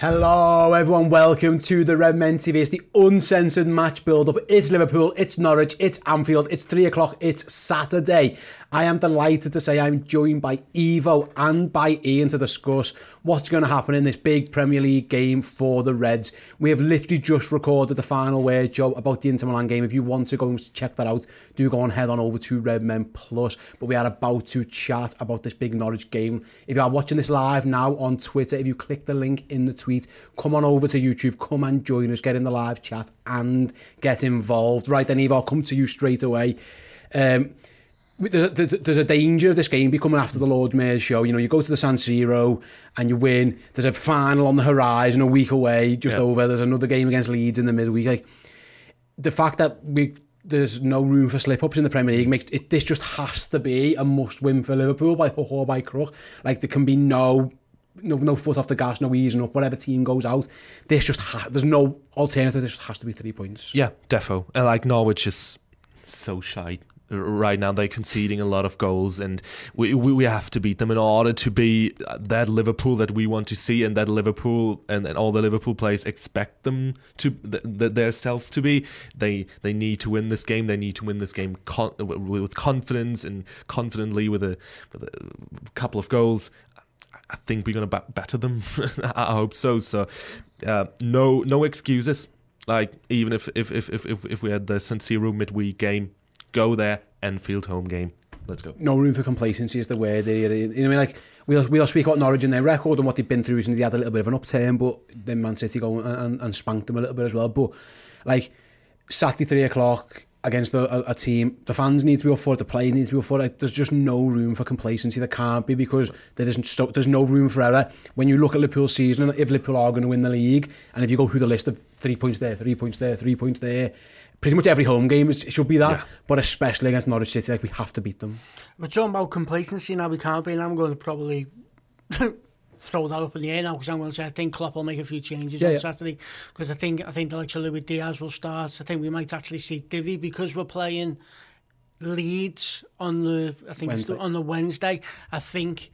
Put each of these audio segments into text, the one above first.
Hello, everyone. Welcome to the Red Men TV. It's the uncensored match build-up. It's Liverpool, it's Norwich, it's Anfield, it's three o'clock, it's Saturday. I am delighted to say I'm joined by Ivo and by Ian to discuss what's going to happen in this big Premier League game for the Reds. We have literally just recorded the final word, Joe, about the Inter Milan game. If you want to go and check that out, do go and head on over to Red Men Plus. But we are about to chat about this big Norwich game. If you are watching this live now on Twitter, if you click the link in the tweet, come on over to YouTube, come and join us, get in the live chat and get involved. Right then, Ivo, I'll come to you straight away. Um, there's a, there's a danger of this game becoming after the Lord Mayor's show. You know, you go to the San Siro and you win. There's a final on the horizon a week away, just yeah. over. There's another game against Leeds in the midweek. Like the fact that we there's no room for slip ups in the Premier League makes it. This just has to be a must win for Liverpool by hook or by crook. Like there can be no. No, no foot off the gas, no easing up. Whatever team goes out, this just ha- there's no alternative. This just has to be three points. Yeah, defo. Uh, like Norwich is so shy right now they're conceding a lot of goals and we, we have to beat them in order to be that Liverpool that we want to see and that Liverpool and, and all the Liverpool players expect them to th- th- themselves to be. They they need to win this game. They need to win this game con- with confidence and confidently with a, with a couple of goals. I think we're going to batter them. I hope so. So uh, no no excuses. Like even if if if if if we had the San Siro midweek game Go there, Enfield home game. Let's go. No room for complacency is the word. You know, I mean, like, we'll, we'll speak about Norwich and their record and what they've been through recently. They had a little bit of an upturn, but then Man City go and, and, and spanked them a little bit as well. But, like, Saturday, three o'clock, against a, a, a team. The fans need to be up for it, the players need to be up for it. There's just no room for complacency. There can't be because there isn't there's no room for error. When you look at Liverpool's season, if Liverpool are going to win the league, and if you go through the list of three points there, three points there, three points there, pretty much every home game is, should be that, yeah. but especially against Norwich City, like we have to beat them. We're talking about complacency now. We can't be, and I'm going to probably throw that up in the air now because I'm going to say I think Klopp will make a few changes yeah, on yeah. Saturday because I think I think the likes of Luis Diaz will start. I think we might actually see Divi because we're playing Leeds on the I think Wednesday. on the Wednesday. I think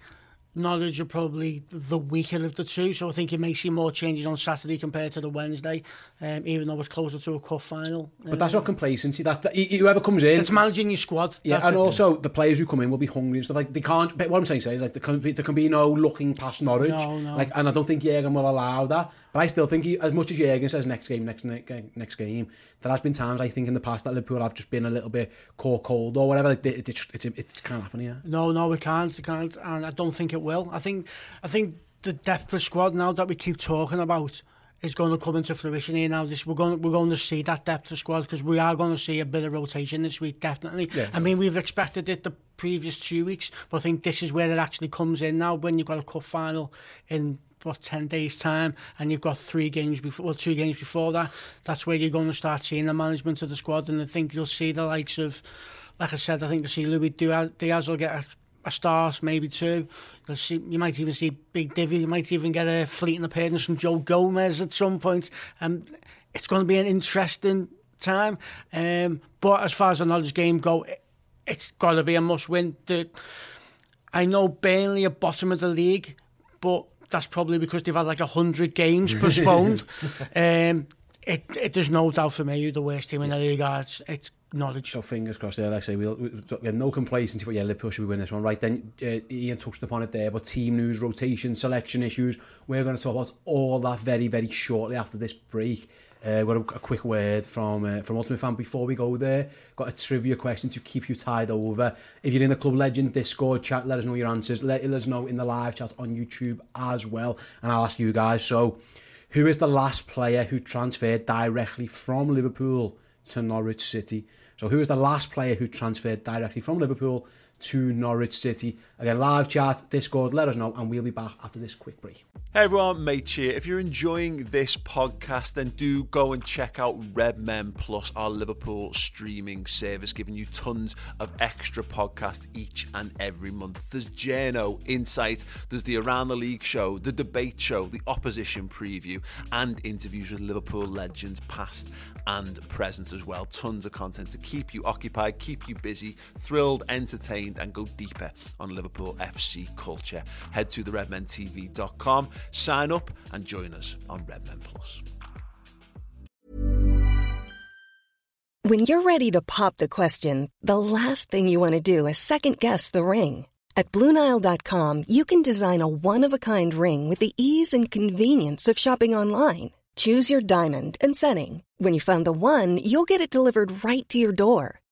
Norwich are probably the weaker of the two, so I think you may see more changes on Saturday compared to the Wednesday, um, even though it's closer to a cup final. But that's not um, complacency. That, that whoever comes in, it's managing your squad. Yeah, and also thing. the players who come in will be hungry and stuff. Like they can't. But what I'm saying is like there can be, there can be no looking past Norwich. No, no. Like, and I don't think Jurgen will allow that. But I still think, he, as much as Jurgen says next game, next next game, there has been times I think in the past that Liverpool have just been a little bit caught cold or whatever. It, it, it, it, it, it can't happen here. No, no, it can't. It can't, and I don't think it will. I think, I think the depth of squad now that we keep talking about is going to come into fruition here now. This we're going we're going to see that depth of squad because we are going to see a bit of rotation this week, definitely. Yeah. I mean, we've expected it the previous two weeks, but I think this is where it actually comes in now when you've got a cup final in what 10 days time and you've got three games before well, two games before that that's where you're going to start seeing the management of the squad and I think you'll see the likes of like I said I think you'll see Luis Diaz will get a, a start maybe two. You'll see you might even see Big Divi you might even get a fleeting appearance from Joe Gomez at some point um, it's going to be an interesting time. Um, but as far as the Norwich game go it, it's got to be a must win the, I know Burnley are bottom of the league but that's probably because they've had like 100 games postponed. um, it, it, there's no doubt for me who the worst team in the league are. It's, it's Norwich. So fingers crossed there, like I say, we'll, we, we have no complacency, but yeah, Liverpool should be winning this one. Right then, uh, Ian touched upon it there, but team news, rotation, selection issues, we're going to talk about all that very, very shortly after this break. Uh, got a, a quick word from uh, from Ultimate Fan before we go there. Got a trivia question to keep you tied over. If you're in the Club Legend Discord chat, let us know your answers. Let, let us know in the live chat on YouTube as well, and I'll ask you guys. So, who is the last player who transferred directly from Liverpool to Norwich City? So, who is the last player who transferred directly from Liverpool to Norwich City? Again, live chat, Discord, let us know, and we'll be back after this quick break. Hey everyone, mate here. If you're enjoying this podcast, then do go and check out Red Men Plus, our Liverpool streaming service, giving you tons of extra podcasts each and every month. There's Jano Insight, there's the Around the League show, the debate show, the opposition preview, and interviews with Liverpool legends past and present as well. Tons of content to keep you occupied, keep you busy, thrilled, entertained, and go deeper on Liverpool FC culture. Head to theredmentv.com sign up and join us on Redmen Plus. When you're ready to pop the question, the last thing you want to do is second guess the ring. At Bluenile.com, you can design a one of a kind ring with the ease and convenience of shopping online. Choose your diamond and setting. When you find the one, you'll get it delivered right to your door.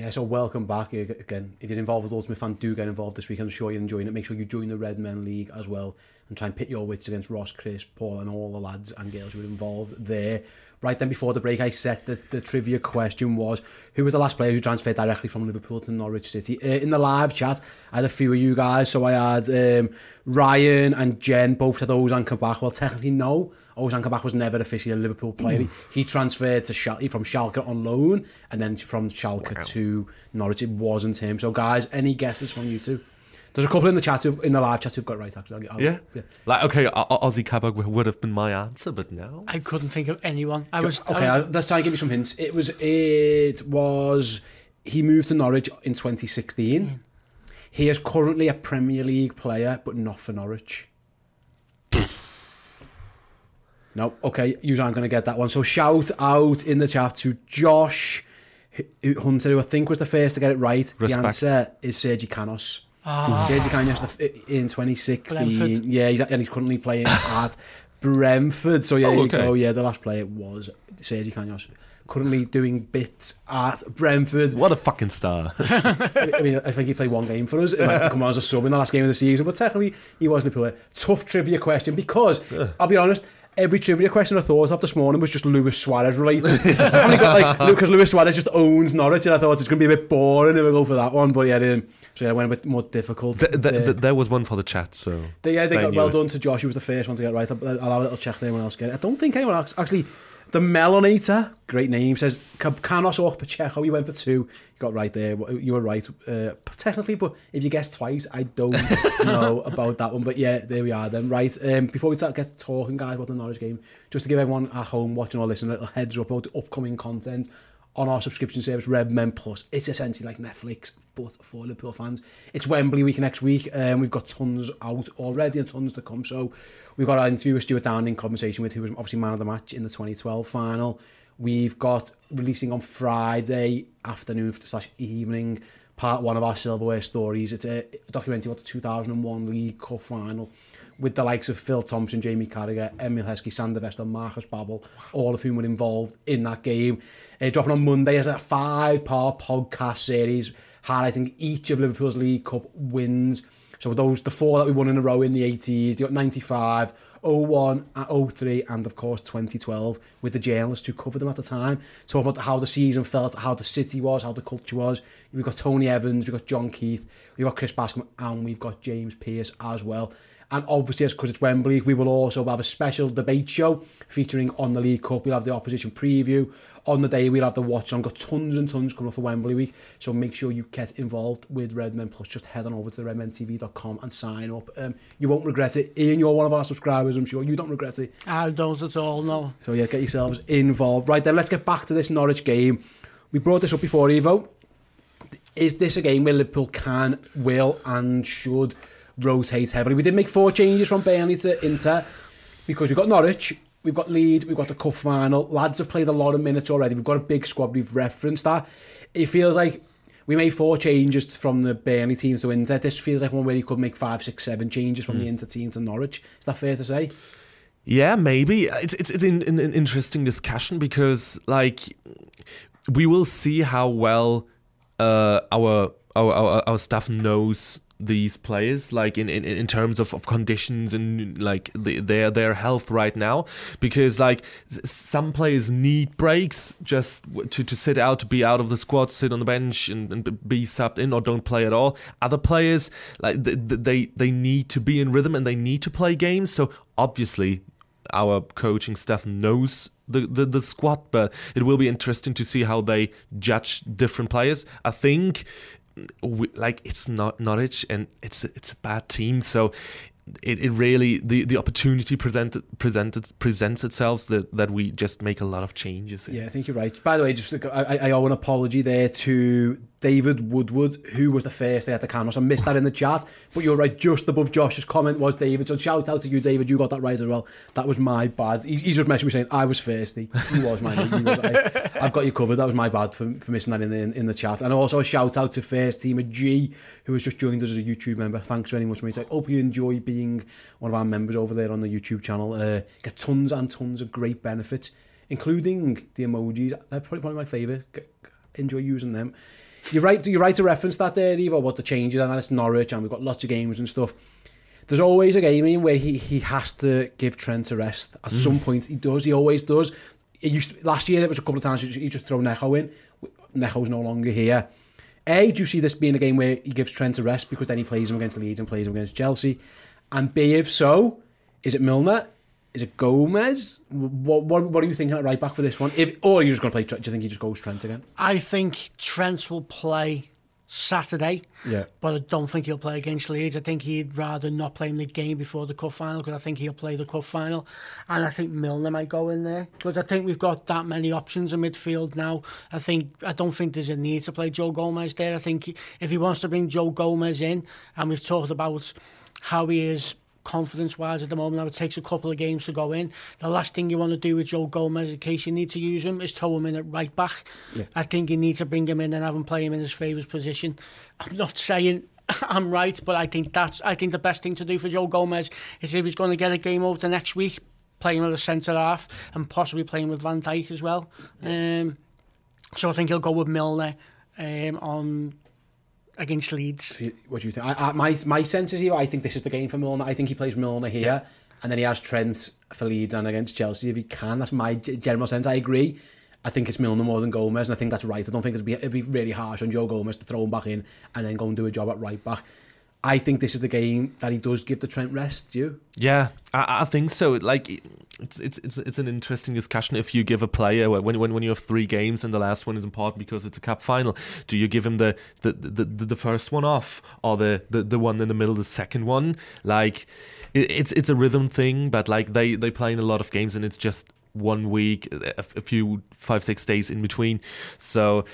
Yeah, so welcome back again. If you're involved with Ultimate Fan, do get involved this week. I'm sure you're enjoying it. Make sure you join the Red Men League as well and try and pit your wits against Ross, Chris, Paul and all the lads and girls who are involved there. Right then, before the break, I said that the trivia question was who was the last player who transferred directly from Liverpool to Norwich City? Uh, in the live chat, I had a few of you guys. So I had um, Ryan and Jen, both of those on Kabak. Well, technically, no. Ozan Kabak was never officially a Liverpool player. He, he transferred to Schal- from Schalke on loan and then from Schalke wow. to Norwich. It wasn't him. So, guys, any guesses from you two? There's a couple in the chat who, in the live chat who've got right actually. I'll, yeah. yeah. like okay, Ozzy Kabak would have been my answer, but no, I couldn't think of anyone. I was okay. I, let's try and give you some hints. It was it was he moved to Norwich in 2016. Mm. He is currently a Premier League player, but not for Norwich. no, okay, you aren't going to get that one. So shout out in the chat to Josh Hunter, who I think was the first to get it right. Respect. The answer is Sergi Canos. Ah. Sergi Canos in 2016. Brentford. Yeah, he's, and he's currently playing at Brentford. So yeah, oh, okay. go. Yeah, the last player was Sergi Canos. Currently doing bits at Brentford. What a fucking star! I mean, I think he played one game for us. Might come on as a sub in the last game of the season, but technically he wasn't a player. Tough trivia question because I'll be honest every trivia question I thought of this morning was just Luis Suarez related. Got like because Luis Suarez just owns Norwich, and I thought it's going to be a bit boring if we go for that one. But yeah, um, so yeah, I went a bit more difficult. The, the, there was one for the chat, so yeah, they got well it. done to Josh. He was the first one to get right. I'll, I'll have a little check there. Anyone else get it? I don't think anyone else actually. The Melanator, great name, says Canos or Pacheco. You went for two. You got right there. You were right, uh, technically, but if you guessed twice, I don't know about that one. But yeah, there we are then. Right, um, before we start, get talking, guys, about the Norwich game, just to give everyone at home watching or listening a little heads up about the upcoming content on our subscription service, Red Men Plus. It's essentially like Netflix, but for Liverpool fans. It's Wembley week next week, and um, we've got tons out already and tons to come. So we've got our interview with Stuart Downing, conversation with who was obviously man of the match in the 2012 final. We've got releasing on Friday afternoon slash evening, part one of our silverware stories. It's a documentary about the 2001 League Cup final with the likes of Phil Thompson, Jamie Carragher, Emil Heskey, Sander Vestel, Marcus Babbel, all of whom were involved in that game. Uh, dropping on Monday as a five-part podcast series, highlighting each of Liverpool's League Cup wins. So those the four that we won in a row in the 80s, you got 95, 01, 03 and of course 2012 with the journalists who covered them at the time. Talking about how the season felt, how the city was, how the culture was. We've got Tony Evans, we've got John Keith, we've got Chris Bascom and we've got James Pearce as well. And obviously, as because it's Wembley, we will also have a special debate show featuring on the League Cup. We'll have the opposition preview. On the day, we'll have the watch on. Got tons and tons coming up for Wembley week. So make sure you get involved with Redmen Plus. Just head on over to redmentv.com and sign up. Um, you won't regret it. Ian, you're one of our subscribers, I'm sure. You don't regret it. I don't at all, no. So yeah, get yourselves involved. Right then, let's get back to this Norwich game. We brought this up before, Evo. Is this a game where Liverpool can, will and should rotate heavily. We did make four changes from Burnley to Inter because we've got Norwich, we've got Leeds, we've got the cup final. Lads have played a lot of minutes already. We've got a big squad. We've referenced that. It feels like we made four changes from the Burnley team to Inter. This feels like one where you could make five, six, seven changes from mm. the Inter team to Norwich. Is that fair to say? Yeah, maybe. It's it's, it's an, an interesting discussion because like we will see how well uh, our, our our our staff knows these players like in, in, in terms of, of conditions and like the, their their health right now? Because like some players need breaks just to, to sit out to be out of the squad sit on the bench and, and be subbed in or don't play at all. Other players like they they need to be in rhythm and they need to play games. So obviously our coaching staff knows the, the, the squad, but it will be interesting to see how they judge different players. I think we, like it's not Norwich and it's it's a bad team. So it, it really the, the opportunity presented presented presents itself that, that we just make a lot of changes. Yeah, I think you're right. By the way, just I, I owe an apology there to David Woodward, who was the first day at the canvas. I missed that in the chat, but you're right. Just above Josh's comment was David. So shout out to you, David. You got that right as well. That was my bad. He, he's just messaging me saying I was thirsty. He was my. Was, I, have got you covered. That was my bad for, for missing that in the in, in the chat. And also a shout out to first team of G, who has just joined us as a YouTube member. Thanks very much, mate. I hope you enjoy being one of our members over there on the YouTube channel. Uh, get tons and tons of great benefits, including the emojis. They're probably, probably my favourite. Enjoy using them. You're right. You're right to reference that there, Ivo, about the changes, and that's Norwich, and we've got lots of games and stuff. There's always a game in where he, he has to give Trent a rest. At mm. some point, he does. He always does. It used to, last year, it was a couple of times he just throw Neco in. Neco's no longer here. A, do you see this being a game where he gives Trent a rest because then he plays him against Leeds and plays him against Chelsea? And B, if so, is it Milner? Is it Gomez? What what, what are you thinking at right back for this one? If or are you just going to play? Do you think he just goes Trent again? I think Trent will play Saturday. Yeah. But I don't think he'll play against Leeds. I think he'd rather not play in the game before the cup final because I think he'll play the cup final, and I think Milner might go in there because I think we've got that many options in midfield now. I think I don't think there's a need to play Joe Gomez there. I think if he wants to bring Joe Gomez in, and we've talked about how he is confidence wise at the moment. Now it takes a couple of games to go in. The last thing you want to do with Joe Gomez, in case you need to use him, is throw him in at right back. Yeah. I think you need to bring him in and have him play him in his favourite position. I'm not saying I'm right, but I think that's I think the best thing to do for Joe Gomez is if he's going to get a game over the next week, playing with a the centre half and possibly playing with Van Dijk as well. Um, so I think he'll go with Milner um, on against Leeds. What do you think? I, I, my my sense is here. I think this is the game for Milner. I think he plays Milner here, yeah. and then he has Trent for Leeds and against Chelsea if he can. That's my general sense. I agree. I think it's Milner more than Gomez, and I think that's right. I don't think it'd be, it'd be really harsh on Joe Gomez to throw him back in and then go and do a job at right back. I think this is the game that he does give the Trent rest. Do you? Yeah, I, I think so. Like it's it's it's it's an interesting discussion. If you give a player when when when you have three games and the last one is important because it's a cup final, do you give him the the the, the, first one off or the, the the one in the middle, the second one? Like it, it's it's a rhythm thing, but like they they play in a lot of games and it's just one week, a, a few five six days in between. So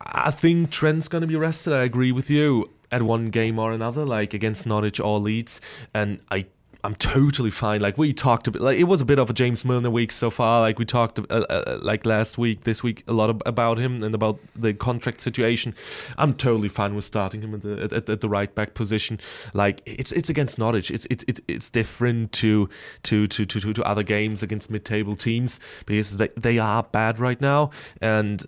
I think Trent's going to be rested. I agree with you at one game or another, like against Norwich or Leeds, and I I'm totally fine. Like we talked about, like it was a bit of a James Milner week so far. Like we talked, uh, uh, like last week, this week, a lot of, about him and about the contract situation. I'm totally fine with starting him at the at, at the right back position. Like it's it's against Norwich. It's it's it's different to to to to to other games against mid-table teams because they they are bad right now, and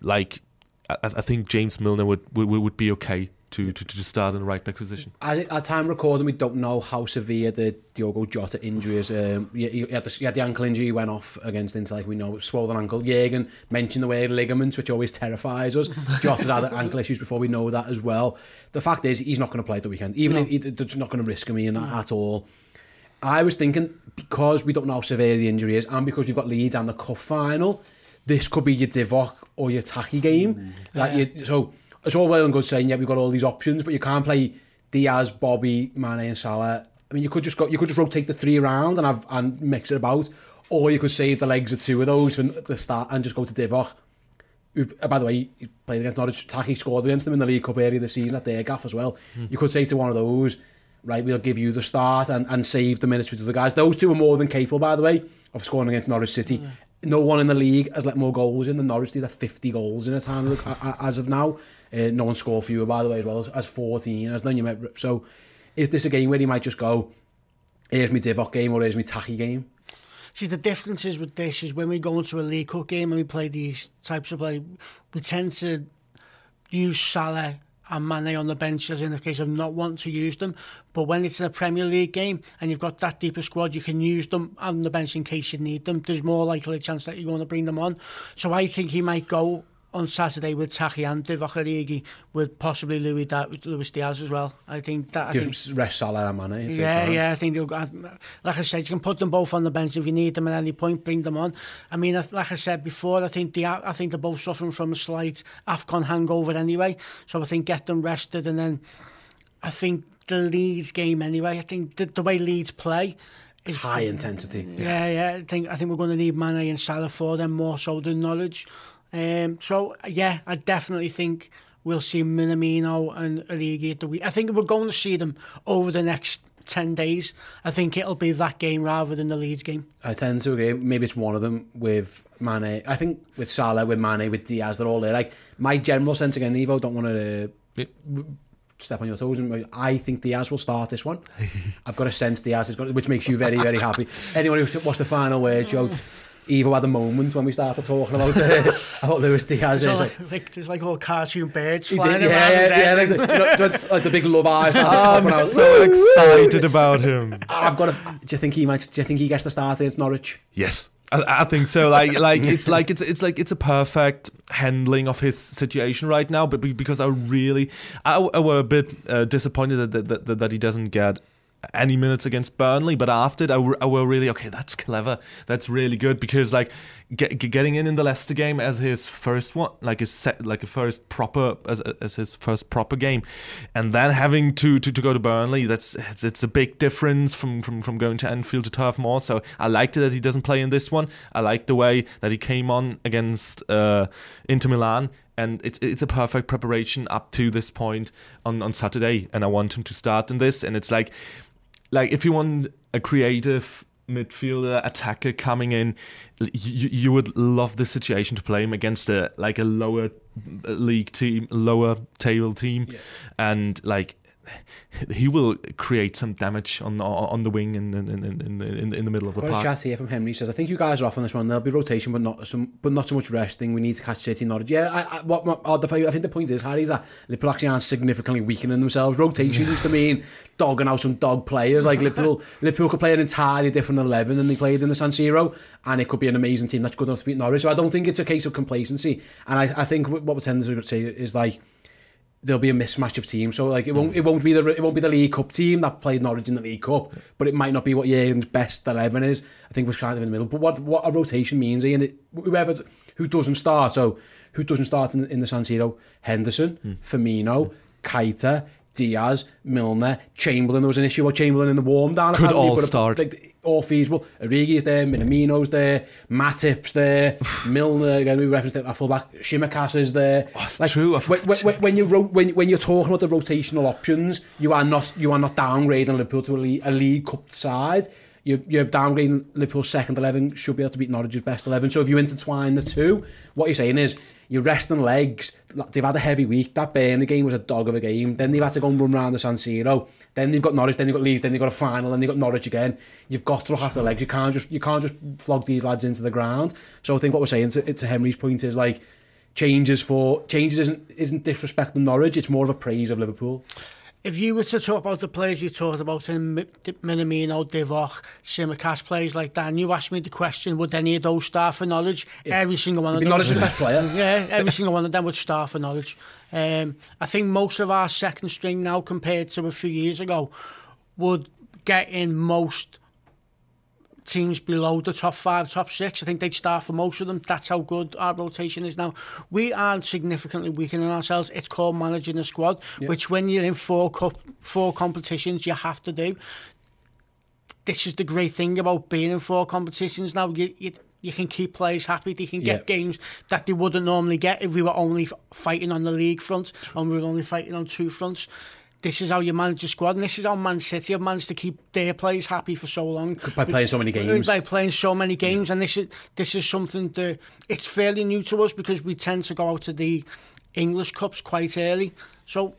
like I, I think James Milner would would, would be okay to, to, to start in the right back position. As at time recording, we don't know how severe the Diogo Jota injury is. Um, he, he, had the, he had the ankle injury, he went off against Inter, like we know, swollen ankle. Jürgen mentioned the word ligaments, which always terrifies us. Jota's had ankle issues before we know that as well. The fact is, he's not going to play the weekend. Even no. if he's not going to risk him in no. at all. I was thinking, because we don't know how severe the injury is, and because we've got Leeds and the cup final, this could be your Divock or your Taki game. Mm. Like yeah. you, so it's all well and good saying, yeah, we've got all these options, but you can't play Diaz, Bobby, Mane and Salah. I mean, you could just go, you could just rotate the three around and have and mix it about, or you could save the legs of two of those from the start and just go to Divock. Who, uh, by the way, he played against Norwich, Taki scored against them in the League Cup area this season at their gaff as well. Mm. You could say to one of those, right, we'll give you the start and, and save the minutes with the guys. Those two are more than capable, by the way, of scoring against Norwich City. Mm. No one in the league has let more goals in than Norwich did. 50 goals in a time as of now. Uh, no one scored fewer, by the way, as well as 14. As then you met. So, is this a game where he might just go, here's my Divock game or here's my Taki game? See, the differences with this is when we go into a League Cup game and we play these types of play, we tend to use Salah and Mane on the bench as in the case of not wanting to use them. But when it's in a Premier League game and you've got that deeper squad, you can use them on the bench in case you need them. There's more likely a chance that you're going to bring them on. So I think he might go on Saturday with Tachianti Vokharigi with possibly Louis da Luis Diaz as well. I think that I Give think, rest Salah and Mane. Eh, yeah, yeah. I think like I said, you can put them both on the bench if you need them at any point. Bring them on. I mean, like I said before, I think the I think they're both suffering from a slight Afcon hangover anyway. So I think get them rested and then I think the Leeds game anyway. I think the, the way Leeds play. Is, High intensity. Yeah, yeah. yeah I think I think we're going to need Mane and Salah for them more so than knowledge. Um, so yeah, I definitely think we'll see Minamino and Origi at the week. I think we're going to see them over the next 10 days. I think it'll be that game rather than the Leeds game. I tend to agree. Maybe it's one of them with Mane. I think with Salah, with Mane, with Diaz, they're all there. Like, my general sense again, Ivo, don't want to uh, step on your toes. And I think Diaz will start this one. I've got a sense Diaz is going to, which makes you very, very happy. Anyone who watched the final word, Joe, Ivo had a moment when we started talking about uh, about Luis Diaz. It's like, like, there's like all cartoon birds flying did, yeah, around. Yeah, yeah, like the, you know, like the big love eyes. I'm so excited about him. I've got. A, do you think he might? Do you think he gets the start against Norwich? Yes. I, I think so. Like, like it's like it's it's like it's a perfect handling of his situation right now. But because I really, I, I were a bit uh, disappointed that, that that that he doesn't get any minutes against Burnley, but after it, I, I were really okay. That's clever. That's really good because like get, getting in in the Leicester game as his first one, like his set, like a first proper as, as his first proper game, and then having to, to, to go to Burnley. That's it's a big difference from, from, from going to Anfield to Turf Moor. So I liked it that he doesn't play in this one. I like the way that he came on against uh, Inter Milan and it's it's a perfect preparation up to this point on, on Saturday, and I want him to start in this, and it's like like if you want a creative midfielder attacker coming in you, you would love the situation to play him against a like a lower uh, league team lower table team yeah. and like he will create some damage on on the wing in in in in, in, in the middle of the Got park. A chat here from Henry says, I think you guys are off on this one. There'll be rotation, but not some, but not so much resting. We need to catch City Norwich. Yeah, I, I, what, what, I think the point is, Harry, is that Liverpool actually aren't significantly weakening themselves. Rotation used to mean dogging out some dog players. Like Liverpool, Liverpool could play an entirely different eleven than they played in the San Siro, and it could be an amazing team that's good enough to beat Norwich. So I don't think it's a case of complacency. And I, I think what we tend to say is like there'll be a mismatch of teams. So like it won't it won't be the it won't be the League Cup team that played in the League Cup, but it might not be what Jurgen's best eleven is. I think we're kind of in the middle. But what what a rotation means, Ian, it, whoever who doesn't start, so who doesn't start in, in the San Siro? Henderson, mm. Firmino, Keita, Diaz, Milner, Chamberlain. There was an issue about Chamberlain in the warm down. Could all start. Like, all feasible. Origi's there, Minamino's there, Matip's there, Milner, again, we referenced it, our fullback, Tsimikas is there. Oh, that's true, I When, when, when, you ro- when, when you're talking about the rotational options, you are not you are not downgrading Liverpool to a league, a league cup side. you're, you're downgrading Liverpool's second 11, should be able to beat Norwich's best 11. So if you intertwine the two, what you're saying is, you're resting legs, they've had a heavy week, that Burnley game was a dog of a game, then they've had to go and run around the San Siro, then they've got Norwich, then they've got Leeds, then they've got a final, then they've got Norwich again. You've got to look after the legs, you can't just, you can't just flog these lads into the ground. So I think what we're saying to, to Henry's point is like, changes for changes isn't isn't disrespecting Norwich. It's more of a praise of Liverpool. If you were to talk about the players you talked about in Mi- Minamino, Divock, Tsimikas, players like that, and you asked me the question, would any of those start for Norwich? Every single one of You'd be them. Norwich's best player. Yeah, every single one of them would start for Norwich. Um, I think most of our second string now, compared to a few years ago, would get in most teams below the top five, top six. I think they'd start for most of them. That's how good our rotation is now. We aren't significantly weakening ourselves. It's called managing the squad, which when you're in four cup, four competitions, you have to do. This is the great thing about being in four competitions now. You, you, you can keep players happy. They can get Yeah. games that they wouldn't normally get if we were only fighting on the league front and we were only fighting on two fronts. This is how you manage a squad, and this is how Man City have managed to keep their players happy for so long By playing so many games. By playing so many games, and this is this is something that it's fairly new to us because we tend to go out to the English cups quite early. So,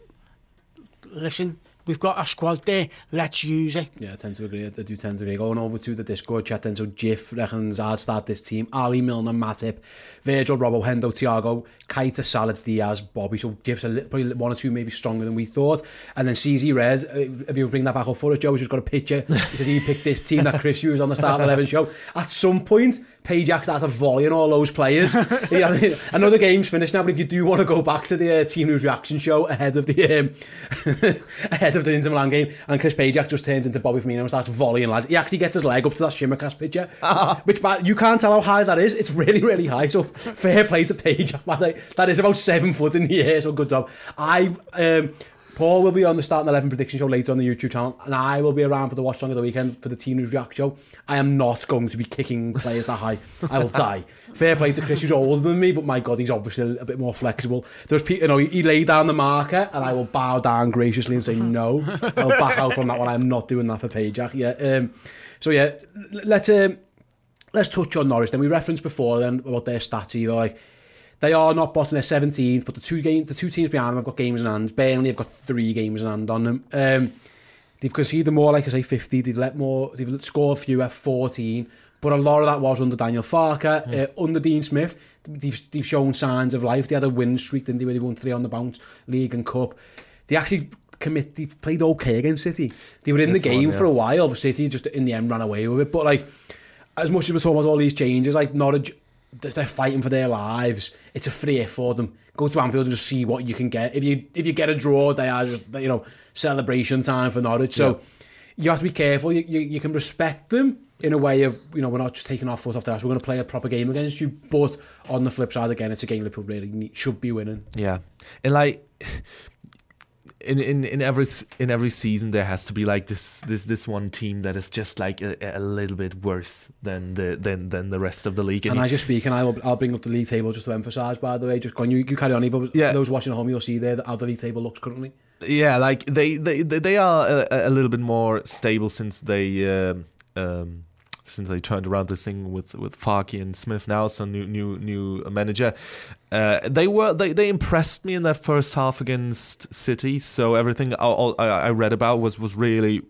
listen, we've got a squad there, let's use it. Yeah, I tend to agree, I do tend to agree. Going over to the Discord chat then, so Jiff reckons I'd start this team. Ali, Milner, Matip, Virgil, Robbo, Hendo, Thiago, Kaita, Salah, Diaz, Bobby. So Jiff's a little, probably one or two maybe stronger than we thought. And then CZ Red, uh, if you bring that back up for us, Joe's just got a picture. He says he picked this team that Chris used on the start of 11 show. At some point, Pajak started volleying all those players. Yeah, I know the game's finished now, but if you do want to go back to the uh, Team News reaction show ahead of the um, ahead of the Inter Milan game, and Chris Pajak just turns into Bobby Firmino and starts volleying lads. He actually gets his leg up to that Tsimikas picture, which but you can't tell how high that is. It's really, really high. So fair play to Pajak. That is about seven foot in the air. So good job. I. Um, Paul will be on the starting 11 prediction show later on the YouTube channel, and I will be around for the watch along of the weekend for the team news react show. I am not going to be kicking players that high. I will die. Fair play to Chris, who's older than me, but my God, he's obviously a bit more flexible. There's Pete, you know, he laid down the marker, and I will bow down graciously and say no. I'll back out from that one. I'm not doing that for Pajak. Yeah. Um, so yeah, let's um, let's touch on Norwich. Then we referenced before then about their stats. You know, like they are not bottom, they're 17th, but the two game, the two teams behind them have got games in hand. Burnley have got three games in hand on them. Um, they've conceded more, like I say, 50. They've let more, they've scored fewer, 14. But a lot of that was under Daniel Farke, uh, under Dean Smith. They've, they've shown signs of life. They had a win streak, didn't they, where they won three on the bounce, league and cup. They actually commit, they played okay against City. They were in the game yeah. for a while, but City just in the end ran away with it. But like, as much as we're talking about all these changes, like Norwich, they're fighting for their lives. It's a free hit for them. Go to Anfield and just see what you can get. If you if you get a draw, they are just you know celebration time for Norwich. So you have to be careful. You, you you can respect them in a way of you know we're not just taking our foot off the gas. We're going to play a proper game against you. But on the flip side, again, it's a game Liverpool really should be winning. Yeah, and like in in in every in every season there has to be like this this this one team that is just like a, a little bit worse than the than than the rest of the league. And as you're speaking, I will, I'll bring up the league table just to emphasise. By the way, just go on, you, you carry on. But Yeah. those watching at home, you'll see there how the league table looks currently. Yeah, like they they they they are a, a little bit more stable since they um, um, since they turned around this thing with with Farke and Smith now, so new new new manager. Uh, they were they, they impressed me in that first half against City. So everything I, I I read about was was really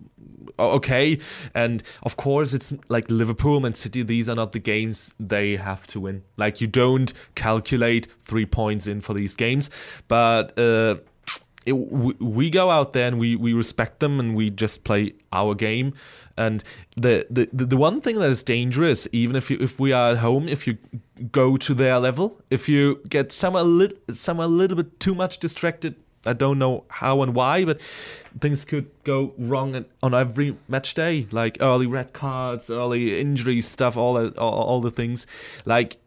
okay. And of course, it's like Liverpool and City. These are not the games they have to win. Like you don't calculate three points in for these games, but. Uh, it, we, we go out there and we, we respect them and we just play our game. And the, the, the, one thing that is dangerous, even if you, if we are at home, if you go to their level, if you get some a, lit, some a little bit too much distracted, I don't know how and why, but things could go wrong on every match day, like early red cards, early injuries, stuff, all the, all, all the things. Like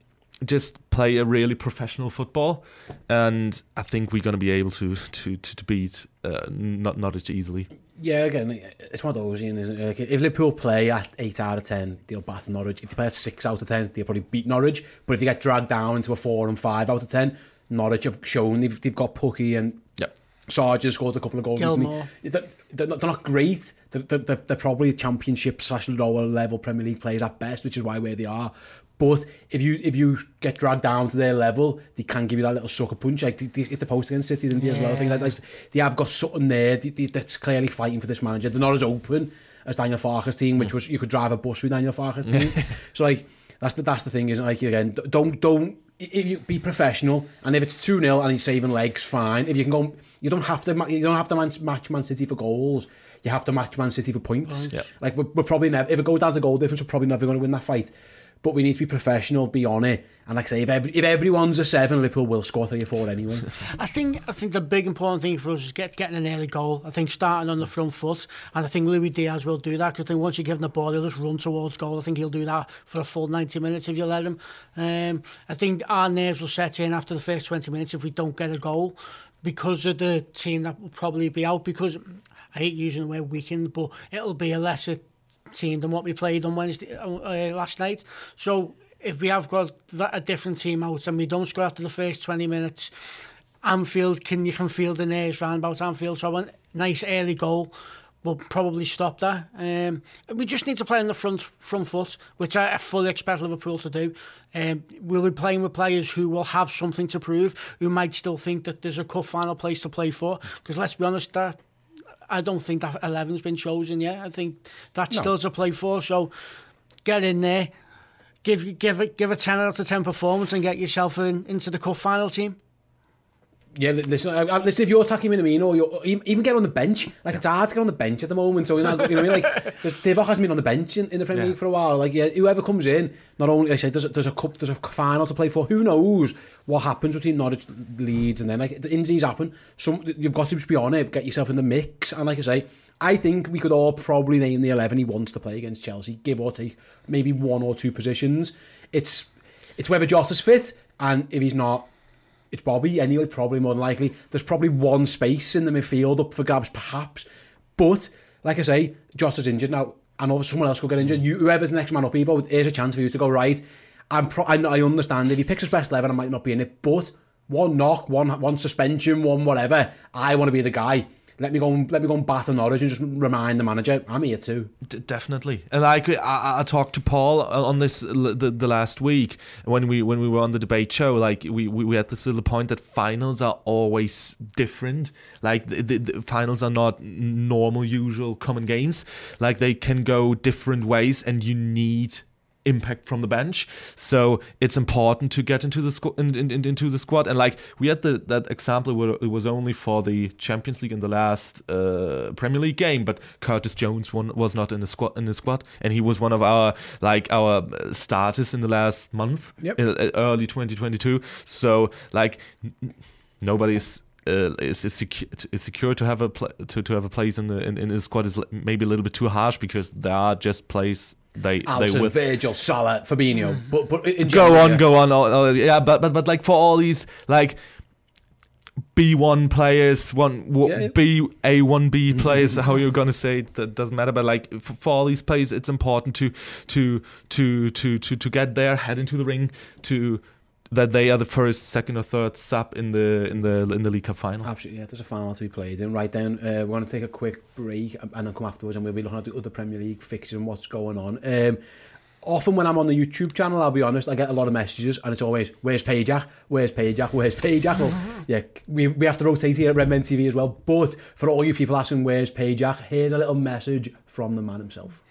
just play a really professional football, and I think we're going to be able to to to, to beat uh, not Norwich easily. Yeah, again, it's one of those, Ian, isn't it? Like, if Liverpool play at 8 out of 10, they'll batter Norwich. If they play at 6 out of 10, they'll probably beat Norwich. But if they get dragged down into a 4 and 5 out of 10, Norwich have shown they've, they've got Pukki and Yep. Sarge has scored a couple of goals. Gilmour. They're, they're, not, they're not great. They're, they're, they're probably championship slash lower level Premier League players at best, which is why where they are. But if you if you get dragged down to their level, they can give you that little sucker punch. Like they, they hit the post against City, didn't they, as well? I think like, that's- they have got something there they, they, that's clearly fighting for this manager. They're not as open as Daniel Farke's team, which was you could drive a bus with Daniel Farke's team. so like that's the that's the thing, isn't it? Like again, don't don't if you be professional, and if it's two 0 and he's saving legs, fine. If you can go, you don't have to you don't have to man, match Man City for goals. You have to match Man City for points. Yeah. Like we're, we're probably never if it goes down to goal difference, we're probably never going to win that fight. But we need to be professional, be on it, and like I say, if every, if everyone's a seven, Liverpool will score three or four anyway. I think I think the big important thing for us is get, getting an early goal. I think starting on the front foot, and I think Luis Diaz will do that. Because I think once you give him the ball, he'll just run towards goal. I think he'll do that for a full 90 minutes if you let him. Um, I think our nerves will set in after the first 20 minutes if we don't get a goal because of the team that will probably be out. Because I hate using the word weakened, but it'll be a lesser team than what we played on Wednesday uh, uh, last night. So if we have got that, a different team out and we don't score after the first 20 minutes, Anfield can you can feel the nerves round about Anfield. So a nice early goal will probably stop that. Um, we just need to play on the front front foot, which I, fully expect Liverpool to do. Um, we'll be playing with players who will have something to prove, who might still think that there's a cup final place to play for. Because let's be honest, that I don't think that 11's been chosen yet. I think that's No. still to play for. So get in there, give give it give a 10 out of 10 performance, and get yourself in, into the cup final team. Yeah, listen, I, I, listen. If you're attacking Minamino, you're, even get on the bench. Like it's hard to get on the bench at the moment. So you know, you know what I mean. Like the- Divock hasn't been on the bench in, in the Premier Yeah. League for a while. Like yeah, whoever comes in, not only like I said, there's a, there's a cup, there's a final to play for. Who knows what happens between Norwich, Leeds, and then like the injuries happen. Some you've got to just be on it, get yourself in the mix. And like I say, I think we could all probably name the eleven he wants to play against Chelsea, give or take maybe one or two positions. It's it's whether Jota's fit, and if he's not, it's Bobby anyway, probably more than likely. There's probably one space in the midfield up for grabs, perhaps. But, like I say, Jota's injured now. I know someone else could get injured. You, whoever's the next man up, Ivo, here's a chance for you to go, right, I'm pro- I, understand if he picks his best 11, I might not be in it, but one knock, one one suspension, one whatever, I want to be the guy. Let me go and, let me go and batter Norwich and just remind the manager, I'm here too. D- definitely, and like I, I, talked to Paul uh, on this the, the last week when we when we were on the debate show. Like we, we, we had this little point that finals are always different. Like the, the, the finals are not normal, usual, common games. Like they can go different ways, and you need impact from the bench. So it's important to get into the squ- in, in, in- into the squad. And like we had the that example where it was only for the Champions League in the last uh, Premier League game, but Curtis Jones one was not in the squad in the squad, and he was one of our like our uh, starters in the last month, Yep. uh, uh, early 2022. So like n- nobody's. Uh, is, is, secure, is secure to have a pla to, to have a place in the in, in the squad is maybe a little bit too harsh because there are just plays they they Alisson, will Virgil, Salah, Fabinho. Mm. But, but in go on, yeah. go on. oh, oh, yeah, but but but like for all these like B one players, one Yeah, yeah. B A one B mm-hmm. players, how you're gonna say it that doesn't matter. But like for, for all these players, it's important to to to to to to get their head into the ring to that they are the first, second, or third sub in the in the in the League Cup final. Absolutely, yeah. There's a final to be played in. Right then, uh, we're going to take a quick break and and then come afterwards and we'll be looking at the other Premier League fixtures and what's going on. Um, often when I'm on the YouTube channel, I'll be honest, I get a lot of messages and it's always, where's Pajak? Where's Pajak? Where's Pajak? Well, yeah, we, we have to rotate here at Redmen TV as well. But for all you people asking, where's Pajak? Here's a little message from the man himself.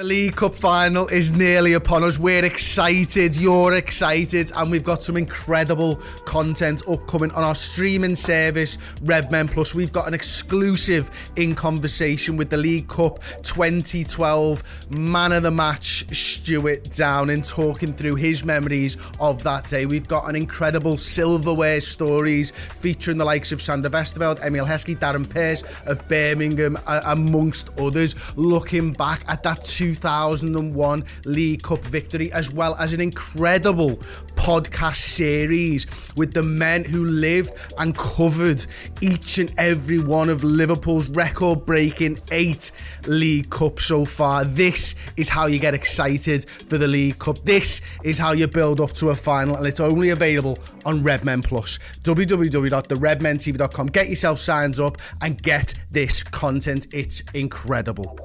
The League Cup final is nearly upon us. We're excited, you're excited, and we've got some incredible content upcoming on our streaming service, Redmen Plus. We've got an exclusive in conversation with the League Cup 2012 man of the match, Stewart Downing, talking through his memories of that day. We've got an incredible silverware stories featuring the likes of Sander Westerveld, Emile Heskey, Darren Purse of Birmingham, amongst others, looking back at that 2001 League Cup victory, as well as an incredible podcast series with the men who lived and covered each and every one of Liverpool's record breaking eight League Cups so far. This is how you get excited for the League Cup. This is how you build up to a final, and it's only available on Redmen Plus. www.theredmentv.com. Get yourself signed up and get this content. It's incredible.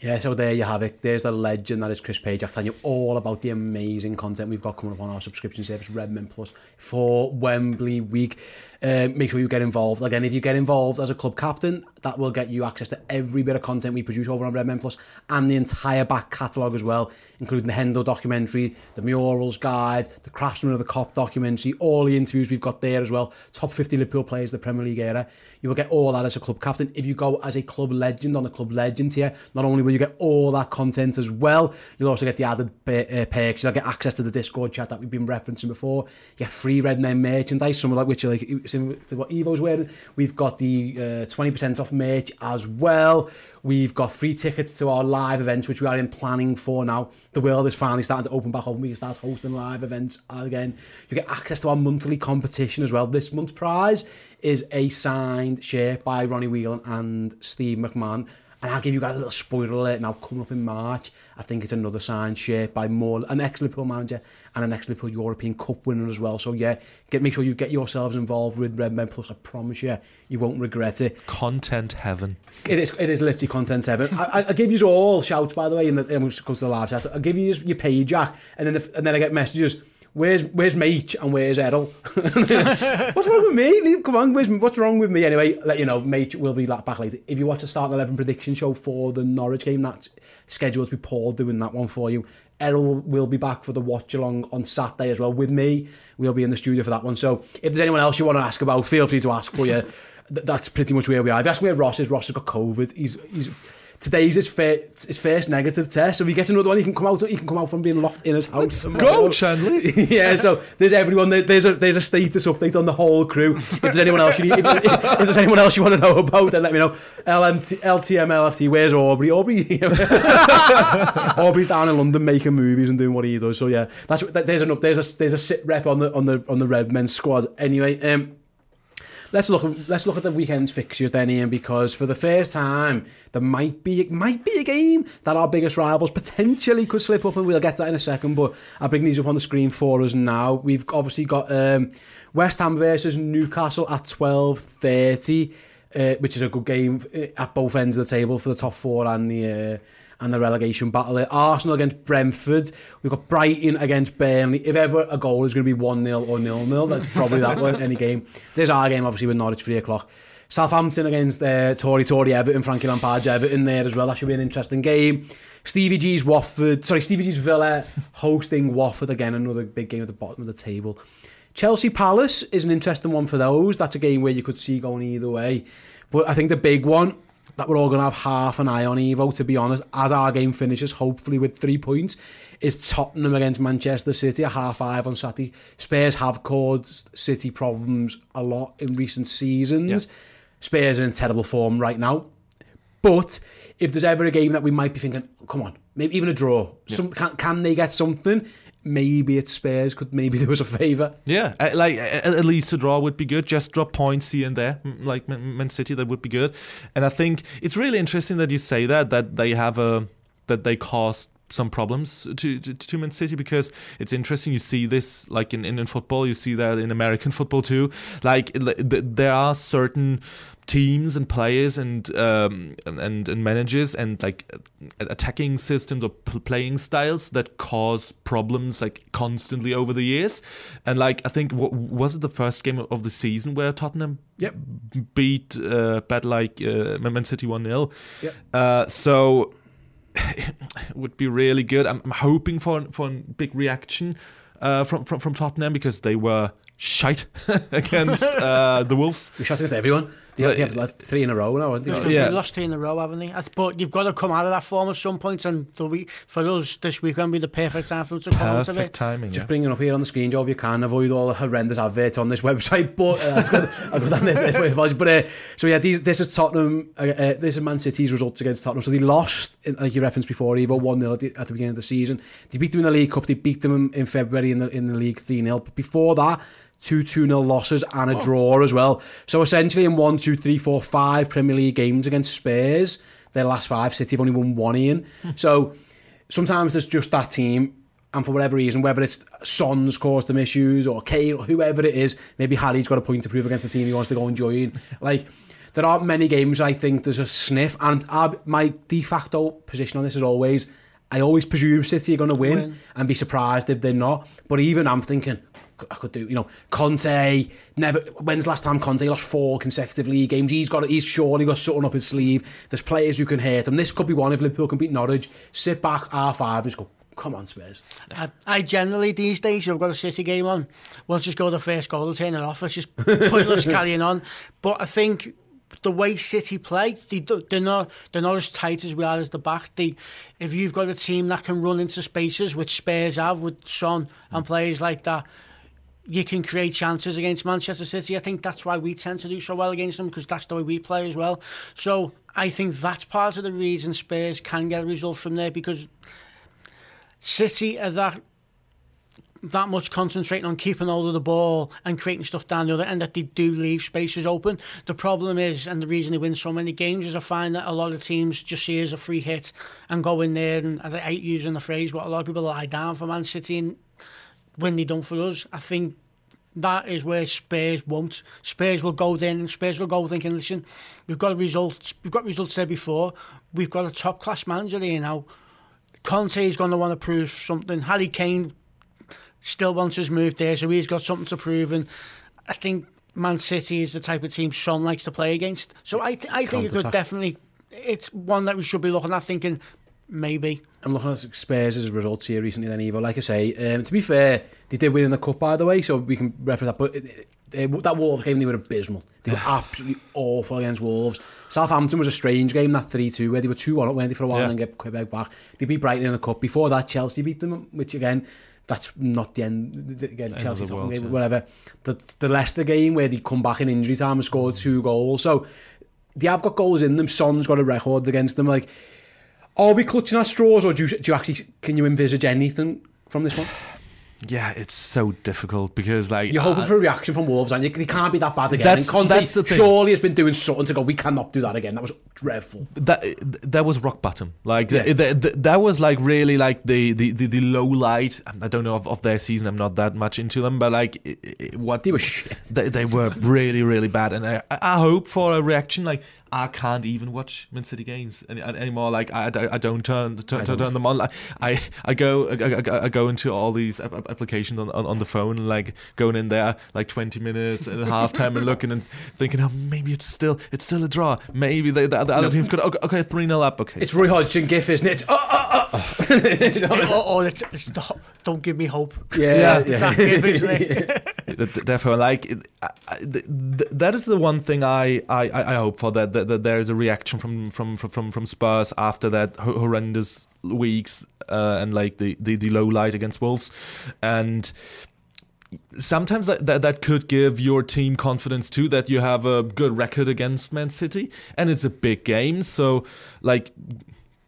Yeah, so there you have it. There's the legend that is Chris Pajak. I'll tell you all about the amazing content we've got coming up on our subscription service, Redmen Plus, for Wembley Week. Uh, make sure you get involved. Again, if you get involved as a club captain, that will get you access to every bit of content we produce over on Red Men Plus and the entire back catalogue as well, including the Hendo documentary, the Murals Guide, the Craftsman of the Kop documentary, all the interviews we've got there as well, top 50 Liverpool players the Premier League era. You will get all that as a club captain. If you go as a club legend on the club legend here, not only will you get all that content as well, you'll also get the added uh, perks. You'll get access to the Discord chat that we've been referencing before. You get free Red Men merchandise, some of like which are like what Evo's wearing. We've got the uh, 20% off merch as well. We've got free tickets to our live events, which we are in planning for now. The world is finally starting to open back up and we can start hosting live events again. You get access to our monthly competition as well. This month's prize is a signed shirt by Ronnie Whelan and Steve McMahon. And I'll give you guys a little spoiler alert now. Coming up in March, I think it's another signed shirt by more an ex-Liverpool manager and an ex-Liverpool European Cup winner as well. So yeah, get make sure you get yourselves involved with Red Men Plus. I promise you, you won't regret it. Content heaven. It is. It is literally content heaven. I, I give you all shouts by the way, in which goes to the live chat. I give you your page, Jack, and then if, and then I get messages. Where's where's Mate and where's Errol? what's wrong with me? Come on, what's wrong with me? Anyway, let you know, Mate will be back later. If you watch the start 11 prediction show for the Norwich game, that's scheduled to be Paul doing that one for you. Errol will be back for the watch along on Saturday as well with me. We'll be in the studio for that one. So if there's anyone else you want to ask about, feel free to ask. But yeah, that's pretty much where we are. If you ask me where Ross is, Ross has got COVID. He's he's today's his, fir- his first negative test. So if he gets another one, he can come out. He can come out from being locked in his house. Let's go, Chandler. yeah. So there's everyone. There's a there's a status update on the whole crew. If there's anyone else you need, if, if, if there's anyone else you want to know about, then let me know. LMT, LTM LFT. Where's Aubrey? Aubrey. Aubrey's down in London making movies and doing what he does. So yeah, that's there's an there's a there's a sit rep on the on the on the Red Men squad. Anyway, um, let's look let's look at the weekend's fixtures then, Ian, because for the first time there might be it might be a game that our biggest rivals potentially could slip up, and we'll get that in a second. But I'll bring these up on the screen for us now. We've obviously got um, West Ham versus Newcastle at twelve thirty. Uh, which is a good game uh, at both ends of the table for the top four and the uh, and the relegation battle. Arsenal against Brentford. We've got Brighton against Burnley. If ever a goal is going to be 1-0 or 0-0, that's probably that one, any game. There's our game, obviously, with Norwich, 3 o'clock. Southampton against uh, Tory Tory Everton, Frankie Lampard's Everton there as well. That should be an interesting game. Stevie G's Watford, sorry, Stevie G's Villa hosting Watford again, another big game at the bottom of the table. Chelsea Palace is an interesting one for those. That's a game where you could see going either way. But I think the big one that we're all going to have half an eye on, Ivo, to be honest, as our game finishes, hopefully with three points, is Tottenham against Manchester City at half five on Saturday. Spurs have caused City problems a lot in recent seasons. Yeah. Spurs are in terrible form right now. But if there's ever a game that we might be thinking, come on, maybe even a draw, yeah. some, can, can they get something? Maybe it's Spurs could maybe do us a favour. Yeah, like at least a draw would be good. Just drop points here and there, like Man City, that would be good. And I think it's really interesting that you say that that they have a that they caused some problems to, to, to Man City because it's interesting. You see this like in, in, in football, you see that in American football too. Like there are certain teams and players and um, and and managers and like attacking systems or playing styles that cause problems like constantly over the years. And like I think what was it the first game of the season where Tottenham yep. beat uh, bad like uh, Man City one 0 yep. uh, So would be really good. I'm, I'm hoping for for a big reaction uh, from, from from Tottenham because they were shite against uh, the Wolves. We shot against everyone. They, uh, like three in a row now, haven't they? Yeah. They lost three in a row, haven't they? But you've got to come out of that form at some point, and week, for us this weekend be the perfect time for them to come perfect out of it. timing. Just yeah. bringing up here on the screen, Joe, if you can avoid all the horrendous adverts on this website, but uh, that's. I've got that if it was. But uh, so yeah, these, this is Tottenham. Uh, uh, this is Man City's results against Tottenham. So they lost, like you referenced before, Evo one 0 at, the, at the beginning of the season. They beat them in the League Cup. They beat them in February in the in the League three 0 But before that. Two 2 0 losses and a oh. draw as well. So essentially, in one, two, three, four, five Premier League games against Spurs, their last five, City have only won one in. Hmm. So sometimes there's just that team, and for whatever reason, whether it's Son's caused them issues or Kane or whoever it is, maybe Harry's got a point to prove against the team he wants to go and join. Like, there aren't many games I think there's a sniff, and our, my de facto position on this is always. I always presume City are going to win, Win. and be surprised if they're not. But even I'm thinking, I could do, you know, Conte. Never. When's the last time Conte lost four consecutive league games? He's got. He's surely got something up his sleeve. There's players who can hurt him. This could be one if Liverpool can beat Norwich. Sit back, R five, just go. Come on, Spurs. I, I generally these days, if I've got a City game on, once you score the first goal, I'll turn it off. It's just pointless carrying on. But I think the way City play, they, they're not they're not as tight as we are as the back. They, if you've got a team that can run into spaces, which Spurs have with Son and mm. players like that, you can create chances against Manchester City. I think that's why we tend to do so well against them because that's the way we play as well. So I think that's part of the reason Spurs can get a result from there because City are that that much concentrating on keeping hold of the ball and creating stuff down the other end that they do leave spaces open. The problem is, and the reason they win so many games is I find that a lot of teams just see it as a free hit and go in there and I hate using the phrase, but a lot of people lie down for Man City and when they done for us. I think that is where Spurs won't. Spurs will go then and Spurs will go thinking, listen, we've got results we've got results there before. We've got a top class manager here now. Conte is going to want to prove something. Harry Kane still wants his move there, so he's got something to prove. And I think Man City is the type of team Sean likes to play against. So I, th- I think it could definitely. It's one that we should be looking at, thinking Maybe. I'm looking at Spurs as a result here recently then, Evo. Like I say, um, to be fair, they did win in the Cup, by the way, so we can reference that. But they, that Wolves game, they were abysmal. They were absolutely awful against Wolves. Southampton was a strange game, that 3-2, where they were 2-1 up, weren't they, for a while, yeah. and get Quebec back. They beat Brighton in the Cup. Before that, Chelsea beat them, which again, that's not the end, again, the Chelsea world, game, yeah. whatever. The, the Leicester game, where they come back in injury time and scored two goals. So, they have got goals in them. Son's got a record against them. Like, are we clutching our straws, or do you, do you actually can you envisage anything from this one? Yeah, it's so difficult because like You're hoping I- for a reaction from Wolves, and you, they can't be that bad again. That's- and Conte that's the thing. surely has been doing something to go. We cannot do that again. That was dreadful. that that was rock bottom. Like Yeah. th- th- th- that was like really like the the, the, the low light. I don't know of, of their season. I'm not that much into them, but like i i what They were shit. They, they were really really bad, and I, I hope for a reaction. Like I can't even watch Man City games any, anymore. Like I, I, I don't turn turn, I don't. them on. Like, I I go I, I, I go into all these app- app- applications on, on on the phone and like going in there like 20 minutes and half time and looking and thinking, oh maybe it's still it's still a draw. Maybe they, the, the other team's could okay, okay three 0 up. Okay, It's Roy Hodgson gif, isn't it? Oh, oh, oh. You know what I mean? or, or it's, it's the, don't give me hope. Yeah, Yeah. It's that gif, isn't it? Th- th- Therefore, like it- I- I- th- th- that is the one thing I, I, I I hope for that, that that there is a reaction from from from from, Spurs after that ho- horrendous weeks uh, and like the, the the low light against Wolves, and sometimes that, that that could give your team confidence too that you have a good record against Man City and it's a big game, so like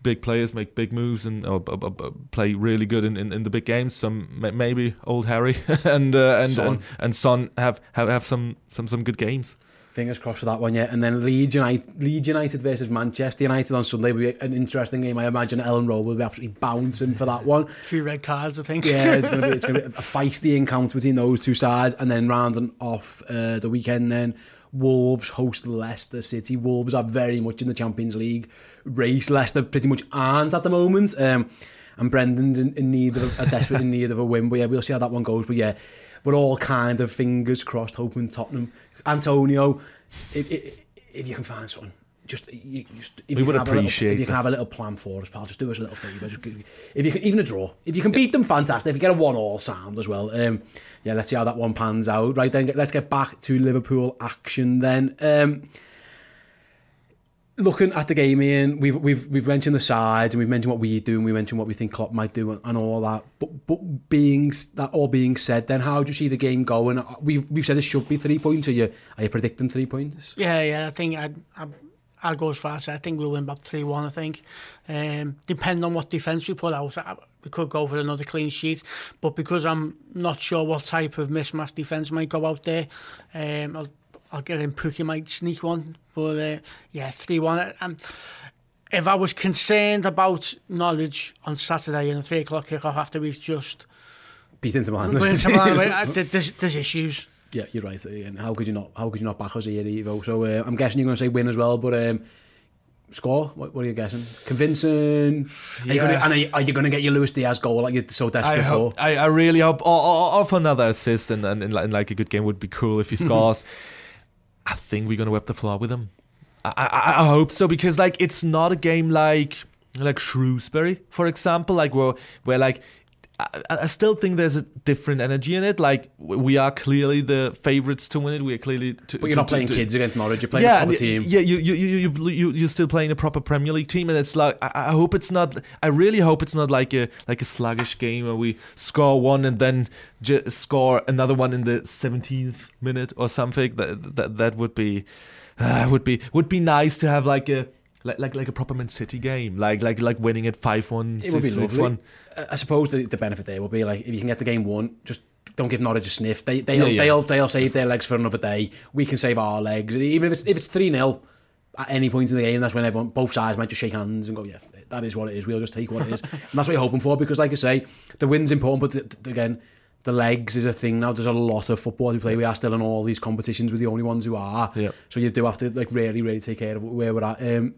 big players make big moves and or, or- or play really good in, in, in the big games. Some maybe old Harry and uh, and, Son. and and Son have, have have some some some good games. Fingers crossed for that one, yet. And then Leeds United, Leeds United versus Manchester United on Sunday will be an interesting game. I imagine Elland Road will be absolutely bouncing for that one. Three red cards, I think. Yeah, it's going to be it's going to be a feisty encounter between those two sides, and then rounding off uh, the weekend, then Wolves host Leicester City. Wolves are very much in the Champions League race. Leicester pretty much aren't at the moment, um, and Brendan's in, in need of a desperate in need of a win. But yeah, we'll see how that one goes. But yeah, we're all kind of fingers crossed, hoping Tottenham, Antonio, if, if, if you can find something. Just, you, just if We you would can have a little- appreciate if you can have a little plan for us, pal. Just do us a little favour. Just if you can, even a draw. If you can beat them, fantastic. If you get a one-all sound as well. Um, yeah, let's see how that one pans out. Right then, let's get back to Liverpool action then. Um, looking at the game, Ian, we've we've we've mentioned the sides and we've mentioned what we do and we mentioned what we think Klopp might do and, and all that. But but being that all being said, then how do you see the game going? We've we've said it should be three points. Are you are you predicting three points? Yeah, yeah. I think I. I I'll go as far as I think we'll win about 3 1. I think. Um, depending on what defence we put out, we could go for another clean sheet. But because I'm not sure what type of mismatch defence might go out there, um, I'll I'll get in Pukki might sneak one. But uh, yeah, 3 1. Um, if I was concerned about Norwich on Saturday in a 3 o'clock kickoff after we've just beat Inter Milan, there's, there's issues. Yeah, you're right. And how could you not? How could you not back us here, Ivo? So uh, I'm guessing you're going to say win as well. But um, score? What, what, are you guessing? Convincing? Are yeah. you gonna, and are you, are you going to get your Luis Diaz goal like you're so desperate I hope, for? I, I really hope. Or for another assist and, and, and, like a good game would be cool if he scores. I think we're gonna whip the floor with them. I, I, I hope so because like it's not a game like like Shrewsbury, for example, like where where like I, I still think there's a different energy in it. Like we are clearly the favourites to win it. We are clearly. To, but you're to, not playing to, kids against Norwich. You're playing yeah, a proper team. Yeah, you you you you you are still playing a proper Premier League team, and it's like I, I, hope it's not. I really hope it's not like a like a sluggish game where we score one and then score another one in the 17th minute or something. That that that would be uh, would be would be nice to have like a like like like a proper Man City game, like like like winning it five one. It would be lovely. One. I suppose the, the benefit there will be like if you can get the game won, just don't give Norwich a sniff. They they'll yeah, yeah. they'll they'll save their legs for another day. We can save our legs. Even if it's if it's three 0 at any point in the game, that's when everyone both sides might just shake hands and go, yeah, that is what it is. We'll just take what it is, and that's what you're hoping for. Because like I say, the win's important, but the, again. The legs is a thing now. There's a lot of football to play. We are still in all these competitions. We're the only ones who are. Yeah. So you do have to like really, really take care of where we're at. Um,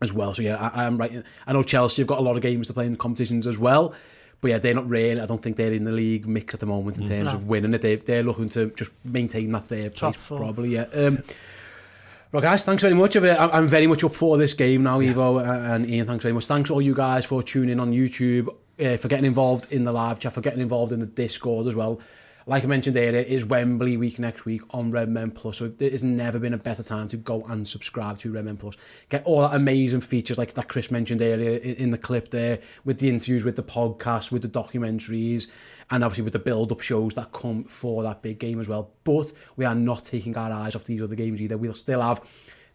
as well. So yeah, I, am right. I know Chelsea have got a lot of games to play in competitions as well. But yeah, they're not really. I don't think they're in the league mix at the moment in mm. terms no. of winning it. They, they're looking to just maintain that third place, probably. Yeah. Um, well, guys, thanks very much. I'm very much up for this game now, yeah. Ivo and Ian. Thanks very much. Thanks all you guys for tuning in on YouTube, uh, for getting involved in the live chat, for getting involved in the Discord as well Like I mentioned earlier, it is Wembley week next week on Red Men Plus. So there has never been a better time to go and subscribe to Red Men Plus. Get all that amazing features like that Chris mentioned earlier in the clip there, with the interviews, with the podcast, with the documentaries, and obviously with the build-up shows that come for that big game as well. But we are not taking our eyes off these other games either. We'll still have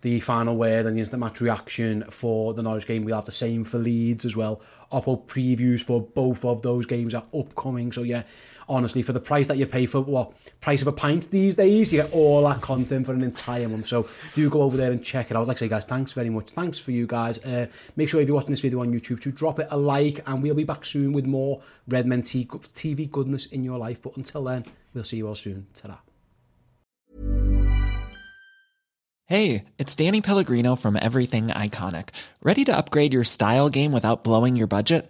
the final word and the instant match reaction for the Norwich game. We'll have the same for Leeds as well. Oppo previews for both of those games are upcoming. So yeah, honestly, for the price that you pay for what price of a pint these days, you get all that content for an entire month. So do go over there and check it out. Like I say, guys, thanks very much. Thanks for you guys. Uh, make sure if you're watching this video on YouTube to drop it a like, and we'll be back soon with more Red Men TV goodness in your life. But until then, we'll see you all soon. Ta-da. Hey, it's Danny Pellegrino from Everything Iconic. Ready to upgrade your style game without blowing your budget?